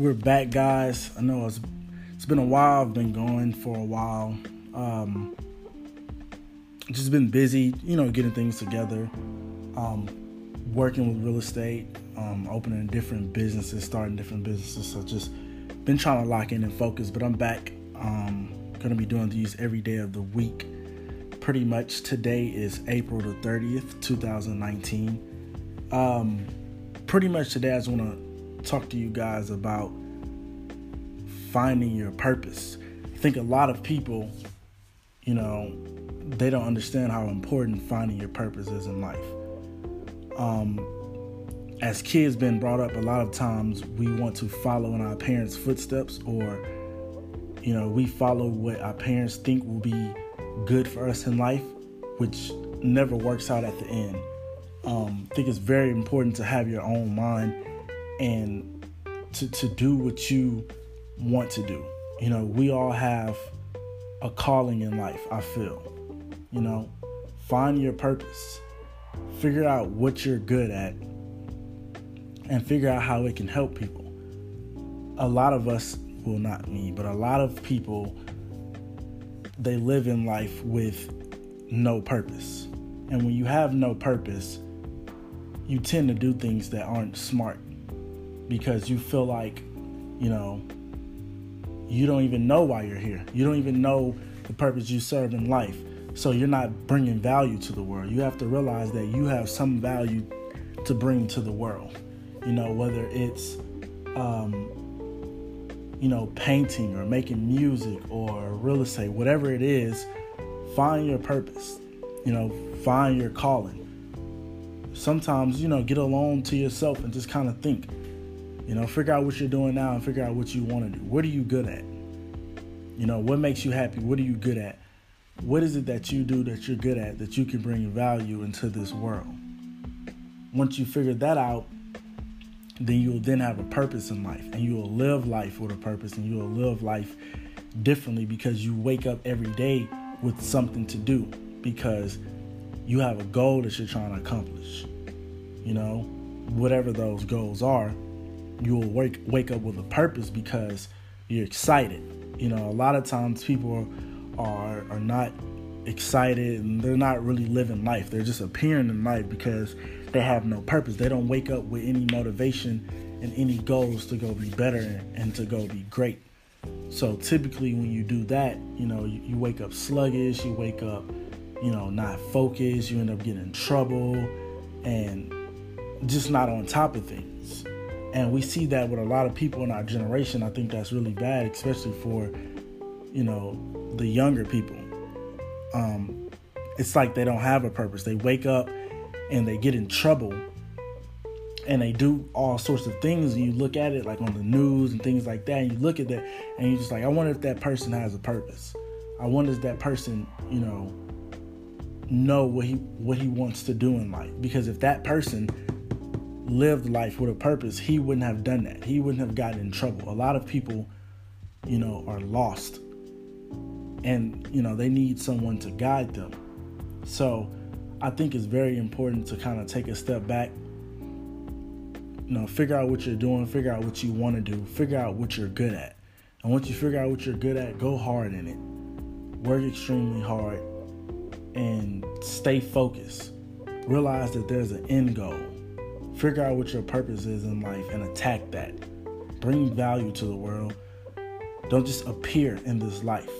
we're back, guys. I know it's it's been a while. I've been going for a while. Um, just been busy, you know, getting things together. Um, working with real estate, um, opening different businesses, starting different businesses. So just been trying to lock in and focus. But I'm back. Um, gonna be doing these every day of the week. Pretty much today is April the 30th, 2019. Um, pretty much today I just want to talk to you guys about finding your purpose. I think a lot of people, you know, they don't understand how important finding your purpose is in life. Um, as kids been brought up a lot of times we want to follow in our parents footsteps or you know we follow what our parents think will be good for us in life which never works out at the end um, i think it's very important to have your own mind and to, to do what you want to do you know we all have a calling in life i feel you know find your purpose figure out what you're good at and figure out how it can help people. A lot of us, well, not me, but a lot of people, they live in life with no purpose. And when you have no purpose, you tend to do things that aren't smart because you feel like, you know, you don't even know why you're here. You don't even know the purpose you serve in life. So you're not bringing value to the world. You have to realize that you have some value to bring to the world you know, whether it's, um, you know, painting or making music or real estate, whatever it is, find your purpose, you know, find your calling. Sometimes, you know, get alone to yourself and just kind of think, you know, figure out what you're doing now and figure out what you want to do. What are you good at? You know, what makes you happy? What are you good at? What is it that you do that you're good at that you can bring value into this world? Once you figure that out, then you'll then have a purpose in life and you will live life with a purpose and you will live life differently because you wake up every day with something to do because you have a goal that you're trying to accomplish. You know, whatever those goals are, you will wake wake up with a purpose because you're excited. You know, a lot of times people are are, are not excited and they're not really living life. They're just appearing in life because they have no purpose. They don't wake up with any motivation and any goals to go be better and to go be great. So typically, when you do that, you know, you, you wake up sluggish, you wake up, you know, not focused, you end up getting in trouble and just not on top of things. And we see that with a lot of people in our generation. I think that's really bad, especially for, you know, the younger people. Um, it's like they don't have a purpose. They wake up and they get in trouble and they do all sorts of things and you look at it like on the news and things like that and you look at that and you're just like i wonder if that person has a purpose i wonder if that person you know know what he what he wants to do in life because if that person lived life with a purpose he wouldn't have done that he wouldn't have gotten in trouble a lot of people you know are lost and you know they need someone to guide them so I think it's very important to kind of take a step back. You know, figure out what you're doing, figure out what you want to do, figure out what you're good at. And once you figure out what you're good at, go hard in it. Work extremely hard and stay focused. Realize that there's an end goal. Figure out what your purpose is in life and attack that. Bring value to the world. Don't just appear in this life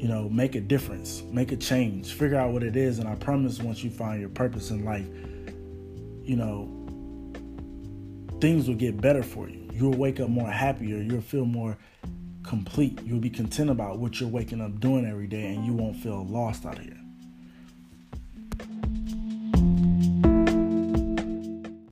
you know, make a difference, make a change, figure out what it is. And I promise once you find your purpose in life, you know, things will get better for you. You'll wake up more happier. You'll feel more complete. You'll be content about what you're waking up doing every day and you won't feel lost out here.